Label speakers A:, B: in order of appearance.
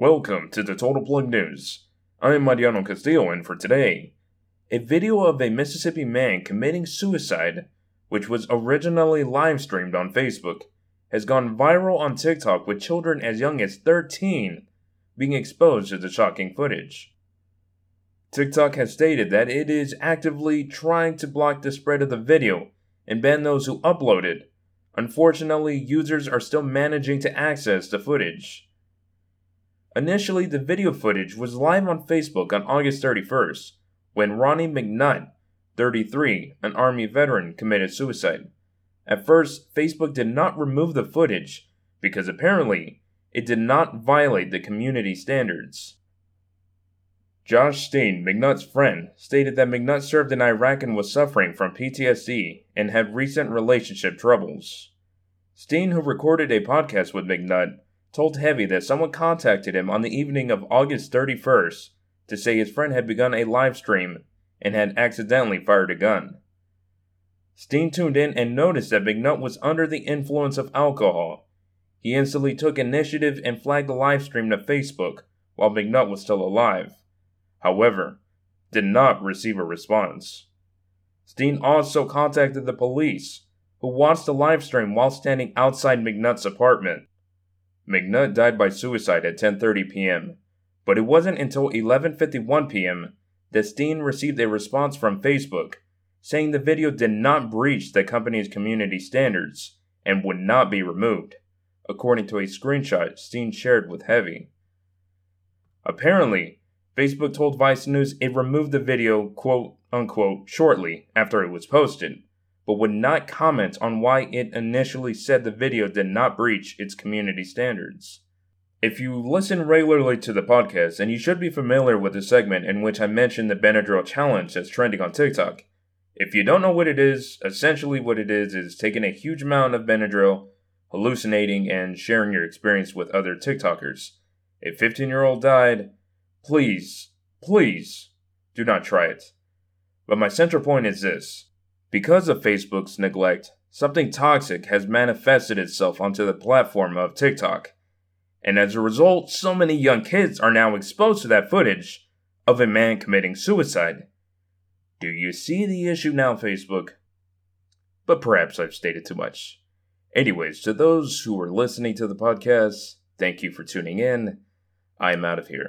A: Welcome to the Total Plug News. I am Mariano Castillo, and for today, a video of a Mississippi man committing suicide, which was originally live streamed on Facebook, has gone viral on TikTok with children as young as 13 being exposed to the shocking footage. TikTok has stated that it is actively trying to block the spread of the video and ban those who upload it. Unfortunately, users are still managing to access the footage. Initially, the video footage was live on Facebook on August 31st when Ronnie McNutt, 33, an Army veteran, committed suicide. At first, Facebook did not remove the footage because apparently it did not violate the community standards. Josh Steen, McNutt's friend, stated that McNutt served in Iraq and was suffering from PTSD and had recent relationship troubles. Steen, who recorded a podcast with McNutt, told Heavy that someone contacted him on the evening of August 31st to say his friend had begun a live stream and had accidentally fired a gun. Steen tuned in and noticed that McNutt was under the influence of alcohol. He instantly took initiative and flagged the live stream to Facebook while McNutt was still alive however, did not receive a response. Steen also contacted the police, who watched the live stream while standing outside McNutt's apartment. McNutt died by suicide at 10:30 p.m., but it wasn't until 11:51 p.m. that Steen received a response from Facebook saying the video did not breach the company's community standards and would not be removed, according to a screenshot Steen shared with Heavy. Apparently, Facebook told Vice News it removed the video, quote unquote, shortly after it was posted, but would not comment on why it initially said the video did not breach its community standards. If you listen regularly to the podcast, and you should be familiar with the segment in which I mentioned the Benadryl challenge that's trending on TikTok. If you don't know what it is, essentially what it is is taking a huge amount of Benadryl, hallucinating, and sharing your experience with other TikTokers. A 15 year old died, Please, please, do not try it. But my central point is this because of Facebook's neglect, something toxic has manifested itself onto the platform of TikTok. And as a result, so many young kids are now exposed to that footage of a man committing suicide. Do you see the issue now, Facebook? But perhaps I've stated too much. Anyways, to those who are listening to the podcast, thank you for tuning in. I'm out of here.